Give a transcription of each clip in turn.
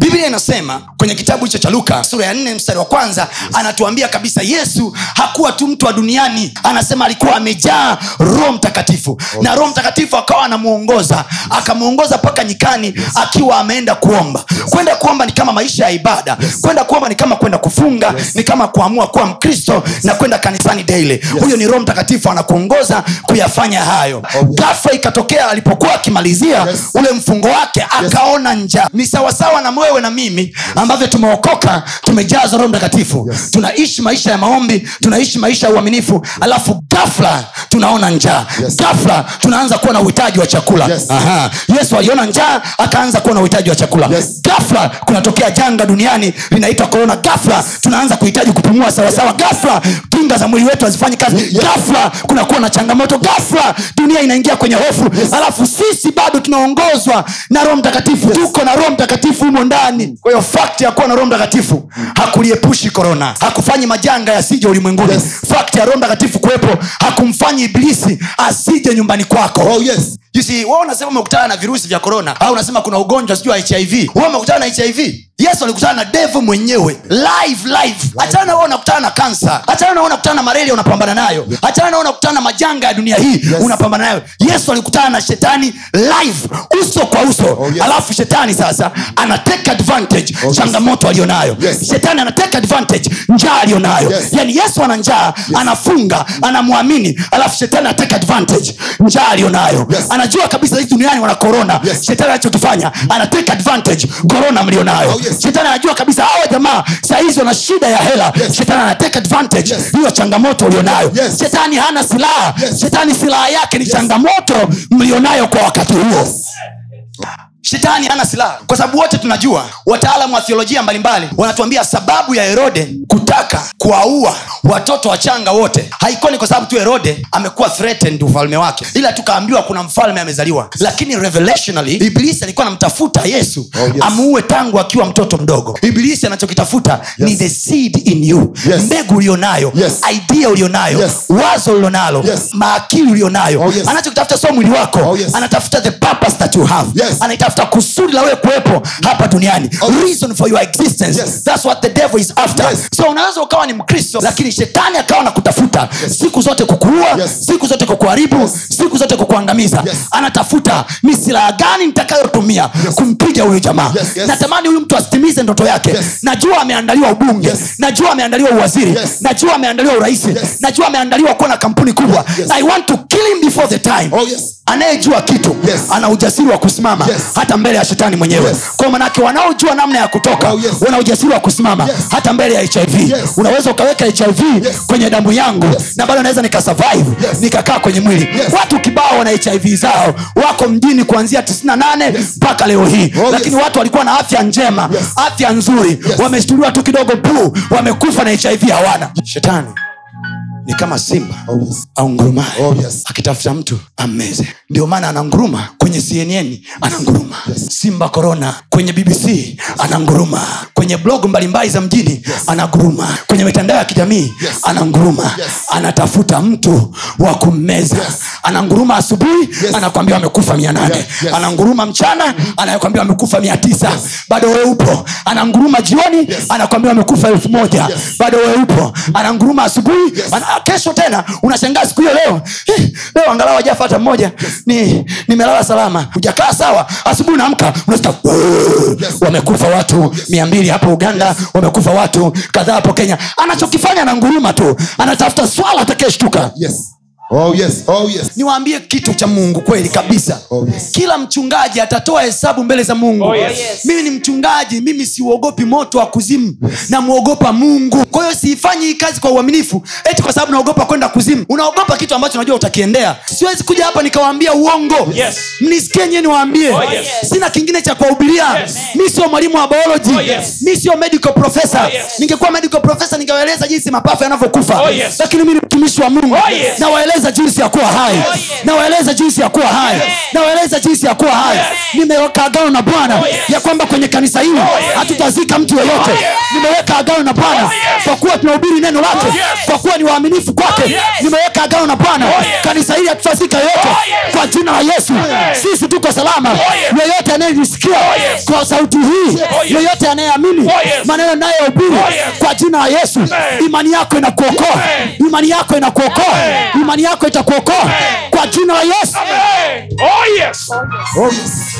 biblia inasema kwenye kitabu hicho cha luka sura ya nne mstari wa kwanza anatuambia kabisa yesu hakuwa tu mtu wa duniani anasema alikuwa amejaa roho mtakatifu. Na roho mtakatifu akawa anamwongoza akamwongoza mpaka nyikani akiwa ameenda kuomba. Kwenda kuomba ni kama maisha ya ibada. Kwenda kuomba ni kama kwenda kufunga ni kama kuamua kuwa mkristo na kwenda kanisani daily. Huyo ni roho mtakatifu anakuongoza kuyafanya hayo. Ghafla ikatokea alipokuwa akimalizia ule mfungo wake akaona njaa. Ni sawasawa na wewe na mimi ambavyo tumeokoka tumejazwa roho mtakatifu. Tunaishi maisha ya maombi tunaishi maisha ya uaminifu alafu gafla tunaona njaa. Ghafla tunaanza kuwa na uhitaji wa chakula. Yes. Aha. yesu aliona njaa akaanza kuwa na uhitaji wa chakula. Yes. gafla kunatokea janga duniani linaitwa korona gafla tunaanza kuhitaji kupumua sawasawa gafla kinga za mwili wetu hazifanyi kazi. Yes. ghafla kunakuwa na changamoto. Gafla dunia inaingia kwenye hofu. Alafu sisi bado tunaongozwa na roho mtakatifu. Tuko na roho mtakatifu humo ndani. Kwa hiyo fakti ya kuwa na roho mtakatifu hakuliepushi korona hakufanyi majanga yasije ulimwenguni. Yes. fakti ya roho mtakatifu kuwepo hakumfanyi ibilisi asije nyumbani kwako. Oh, yes. You see, wewe unasema umekutana na virusi vya korona au unasema kuna ugonjwa sijui wa hiv umekutana na hiv yesu alikutana na devu mwenyewe live live hachana nawe unakutana na kansa hachana nawe unakutana na malaria unapambana nayo hachana nawe unakutana na majanga ya dunia hii unapambana nayo yesu alikutana na shetani live uso kwa uso Oh, yes. alafu shetani sasa ana advantage oh, yes. changamoto alionayo Yes. shetani ana advantage njaa alionayo Yes. yani yesu ana njaa anafunga anamwamini alafu shetani ana advantage njaa alionayo Yes. anajua kabisa hii duniani wana korona Yes. shetani anachokifanya ana advantage korona mlionayo Oh, yes. Shetani anajua kabisa hawa jamaa sahizi wana shida ya hela Yes. shetani ana advantage hiyo Yes. changamoto ulionayo Yes. shetani hana silaha Yes. shetani silaha yake ni changamoto mlionayo kwa wakati huo shetani hana silaha kwa sababu wote tunajua wataalamu wa thiolojia mbalimbali wanatuambia sababu ya herode kutaka kuwaua watoto wachanga wote haikuwa ni kwa sababu tu herode amekuwa threatened ufalme wake ila tukaambiwa kuna mfalme amezaliwa lakini revelationally ibilisi alikuwa anamtafuta yesu Oh, yes. amuue tangu akiwa mtoto mdogo ibilisi anachokitafuta ni the seed in you Yes. mbegu ulionayo Yes. idea ulionayo Yes. wazo ulionalo Yes. maakili ulionayo Oh, yes. anachokitafuta sio mwili wako Oh, yes. anatafuta the purpose that you have Yes. anaitafuta kusudi la wewe kuwepo hapa duniani Oh, reason for your existence Yes. that's what the devil is after Yes. so unaweza ukawa ni mkristo lakini shetani akawa na kutafuta yes. siku zote kukuua Yes. siku zote kukuharibu Yes. siku zote kukuangamiza Yes. anatafuta ni silaha gani nitakayotumia yes. kumpiga huyu jamaa Yes, yes. natamani huyu mtu asitimize ndoto yake Yes. najua ameandaliwa ubunge Yes. najua ameandaliwa uwaziri Yes. najua ameandaliwa urahisi Yes. najua ameandaliwa kuwa na kampuni kubwa Yes. i want to kill him before the time Oh, yes. anayejua kitu Yes. ana ujasiri wa kusimama Yes. Hata mbele ya shetani mwenyewe Yes. kwa manake wanaojua namna ya kutoka Oh, yes. wana ujasiri wa kusimama Yes. hata mbele ya hiv Yes. unaweza ukaweka hiv Yes. kwenye damu yangu Yes. na bado naweza nikasurvive Yes. nikakaa kwenye mwili Yes. watu kibao wana hiv zao wako mjini kuanzia 98 mpaka leo hii Oh, lakini yes. watu walikuwa na afya njema Yes. afya nzuri Yes. wameshtuliwa tu kidogo buu wamekufa na hiv hawana shetani ni kama simba au ngurumaye Oh, akitafuta mtu ammeze ndio maana ananguruma kwenye cnn ananguruma. Simba corona kwenye bbc ananguruma. Kwenye blog mbalimbali za mjini ananguruma. Kwenye mitandao ya kijamii Yes. ananguruma. Yes. anatafuta mtu wa kummeza. Ananguruma asubuhi Yes. anakwambia amekufa mia nane. Yes, yes. ananguruma mchana anakwambia amekufa mia tisa. Bado wewe upo? Ananguruma jioni anakwambia amekufa elfu moja. Yes. bado wewe upo? Ananguruma asubuhi ana, kesho tena. Unashangaa siku hiyo leo? Eh, leo angalau ajafata mmoja. Ni nimelala salama. Ujakaa sawa. Asubuhi unaamka "Wee!" Wamekufa watu mia mbili hapo uganda wamekufa watu kadhaa hapo kenya. Anachokifanya na nguruma tu anatafuta swala atakayeshtuka. Yes. Oh, yes. Oh, yes. niwaambie kitu cha mungu kweli kabisa Oh, yes. kila mchungaji atatoa hesabu mbele za mungu Oh, yes. mimi ni mchungaji mimi siuogopi moto wa kuzimu namwogopa mungu kwa hiyo siifanyi hii kazi kwa uaminifu eti kwa sababu naogopa kwenda kuzimu unaogopa kitu ambacho najua utakiendea siwezi kuja hapa nikawaambia uongo Yes. mnisikie nyie niwaambie Oh, yes. sina kingine cha kuwahubiria Yes. mi sio mwalimu wa biology Oh, yes. mi sio medical professor Oh, yes. ningekuwa medical professor ningewaeleza jinsi mapafu yanavyokufa Oh, yes. lakini mi ni mtumishi wa mungu Oh, yes. nawaeleza nawaeleza jinsi ya kuwa hai. Nawaeleza jinsi ya kuwa hai. Nawaeleza jinsi ya kuwa hai. Nimeweka agano na bwana ya kwamba kwenye kanisa hili hatutazika mtu yoyote nimeweka agano na bwana kwa kuwa tunahubiri neno lake kwa kuwa ni waaminifu kwake nimeweka agano na bwana kanisa hili hatutazika yoyote kwa jina la yesu sisi tuko salama yeyote anayenisikia kwa sauti hii yeyote anayeamini maneno nayohubiri kwa jina la yesu imani yako inakuokoa imani yako inakuokoa imani yako itakuokoa kwa jina la yesu Oh, yes. Oh, yes. Oh, yes.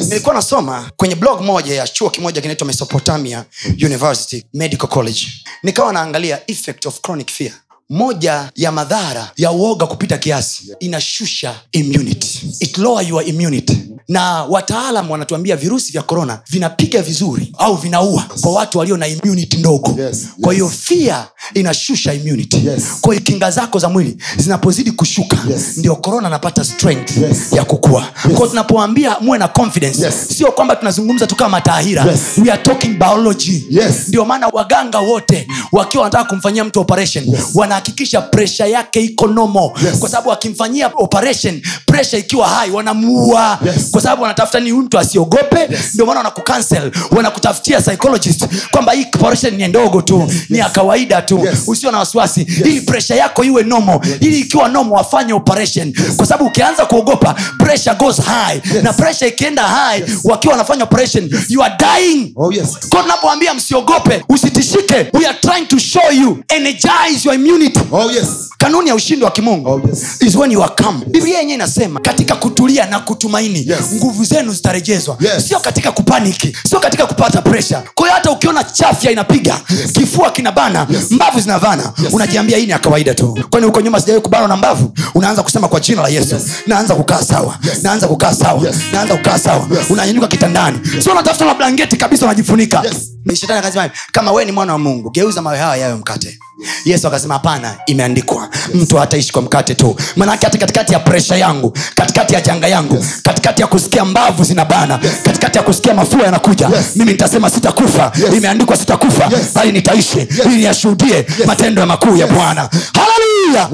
Nilikuwa nasoma kwenye blog moja ya chuo kimoja kinaitwa mesopotamia university medical college. Nikawa naangalia effect of chronic fear. Moja ya madhara ya uoga kupita kiasi inashusha immunity. It lower your immunity na wataalam wanatuambia virusi vya korona vinapiga vizuri au vinaua kwa watu walio na immunity ndogo Yes, kwa hiyo fia inashusha immunity Yes. kwa hiyo kinga zako za mwili zinapozidi kushuka Yes. ndio korona anapata strength Yes. ya kukua yes. kwao tunapoambia muwe na confidence Yes. sio kwamba tunazungumza tu kama matahira Yes. we are talking biology Yes. ndio maana waganga wote wakiwa wanataka kumfanyia mtu operation Yes. wanahakikisha presha yake iko nomo Yes. kwa sababu wakimfanyia operation presha ikiwa hai wanamuua Yes. kwa sababu wanatafuta ni mtu asiogope. Ndio maana wanakucancel wanakutafutia psychologist kwamba hii operation ni ndogo tu ni ya kawaida tu. Yes. usio na wasiwasi. Ili presha yako iwe nomo ili ikiwa nomo wafanye operation. Kwa sababu ukianza kuogopa pressure goes high. Na pressure ikienda high wakiwa wanafanya operation you are dying. Oh, yes. kwa tunapoambia msiogope usitishike. We are trying to show you energize your immunity. Oh, yes. Kanuni ya ushindi wa kimungu Oh, yes. is when you are calm. Biblia yenyewe inasema katika kutulia na kutumaini Yes. nguvu zenu zitarejezwa. Yes. sio katika kupaniki sio katika kupata presha kwa hiyo hata ukiona chafya inapiga kifua kinabana mbavu zinavana unajiambia hii ni ya kawaida tu. Kwani huko nyuma sijawai kubanwa na mbavu? Unaanza kusema kwa jina la yesu. Naanza kukaa sawa. Naanza kukaa sawa. Yes. naanza kukaa sawa. Yes. unanyanyuka kitandani. Sio unatafuta na blanketi kabisa unajifunika. Yes. Shetani akasema kama wee ni mwana wa mungu geuza mawe haya yawe mkate. Yesu akasema hapana imeandikwa. Mtu hataishi kwa mkate tu. Maanake hata katikati ya presha yangu katikati ya janga yangu Yes. katikati ya kusikia mbavu zinabana katikati ya kusikia mafua yanakuja Yes. mimi nitasema sitakufa. Yes. imeandikwa sitakufa Yes. bali nitaishi ili niyashuhudie matendo ya makuu ya bwana. Haleluya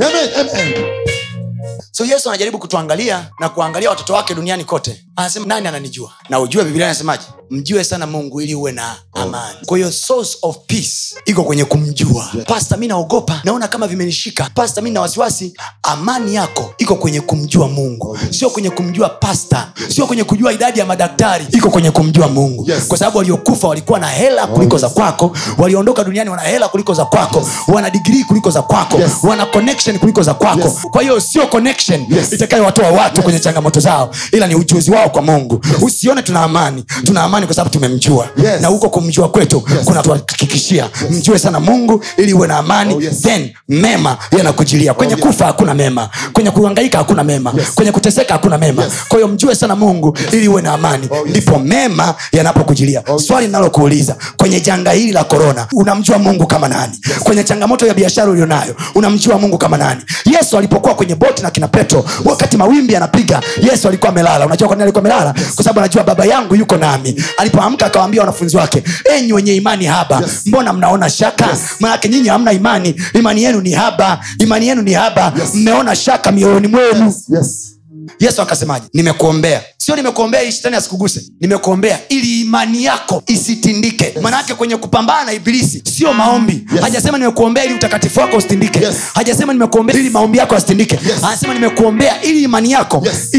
so yesu anajaribu kutuangalia na kuangalia watoto wake duniani kote. Anasema nani ananijua? Na ujue biblia anasemaje mjue sana mungu ili uwe na amani. Kwa hiyo source of peace iko kwenye kumjua. Pasta mi naogopa. Naona kama vimenishika. Pasta mi na wasiwasi. Amani yako iko kwenye kumjua mungu. Sio kwenye kumjua pasta sio kwenye kujua idadi ya madaktari. Iko kwenye kumjua mungu. Yes. kwa sababu waliokufa walikuwa na hela kuliko za kwako. Waliondoka duniani wana hela kuliko za kwako. Wana digrii kuliko za kwako. Yes. wana connection kuliko za kwako. Yes. kwa hiyo sio connection Yes. itakayowatoa watu kwenye changamoto zao ila ni ujuzi wao kwa mungu. Usione tuna amani. Tuna amani kwa sababu tumemjua Yes. na huko kumjua kwetu Yes. kunatuhakikishia yes. mjue sana mungu ili uwe na amani Oh, yes. then mema yanakujilia kwenye Oh, yes. kufa hakuna mema kwenye kuhangaika hakuna mema Yes. kwenye kuteseka hakuna mema Yes. kwa hiyo mjue sana mungu ili uwe na amani Oh, yes. ndipo mema yanapokujilia Oh, yes. swali linalokuuliza kwenye janga hili la korona unamjua mungu kama nani kwenye changamoto ya biashara ulionayo unamjua mungu kama nani yesu alipokuwa kwenye boti na kina petro wakati mawimbi yanapiga yesu alikuwa amelala unajua kwa nini alikuwa amelala kwa sababu anajua baba yangu yuko nami alipoamka akawaambia wanafunzi wake enyi wenye imani haba Yes. mbona mnaona shaka Yes. manake nyinyi hamna imani imani yenu ni haba imani yenu ni haba Yes. mmeona shaka mioyoni mwenu Yes, yes. yesu akasemaje nimekuombea sio nimekuombea ili shetani asikuguse nimekuombea ili imani yako isitindike yes. manake kwenye kupambana na ibilisi sio maombi Yes. hajasema nimekuombea ili utakatifu wako usitindike Yes. hajasema nimekuombea ili maombi yako yasitindike Yes. anasema nimekuombea ili imani yako Yes.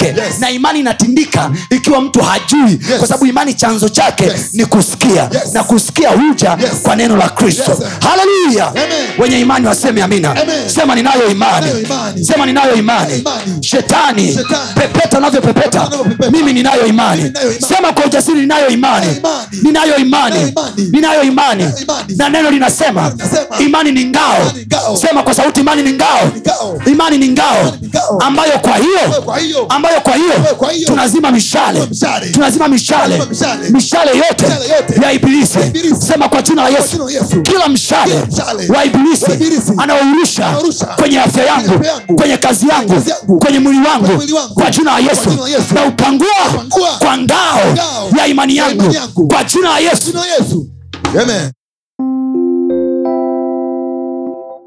Isitindike Yes. na imani inatindika ikiwa mtu hajui Yes. kwa sababu imani chanzo chake Yes. ni kusikia Yes. na kusikia huja Yes. kwa neno la kristo Yes. haleluya wenye imani waseme amina Amen. sema ninayo imani imani. sema ninayo imani Imani. shetani Shetani. pepeta unavyopepeta mimi ninayo imani ninayo imani. sema kwa ujasiri ninayo imani Ninayo imani. ninayo imani na neno linasema imani ni ngao sema kwa sauti imani ni ngao imani ni ngao ambayo kwa hiyo Kwa hiyo. ambayo kwa hiyo Ambayo kwa hiyo. tunazima mishale. Tunazima mishale. Mishale. yote ya ibilisi. Sema kwa jina la yesu. kila mshale wa ibilisi anaohurusha anaourusha kwenye afya yangu kwenye kazi yangu kwenye mwili wangu kwa jina la yesu. na upangua kwa ngao ya imani yangu. kwa jina la yesu. Jina la Yesu. Amen.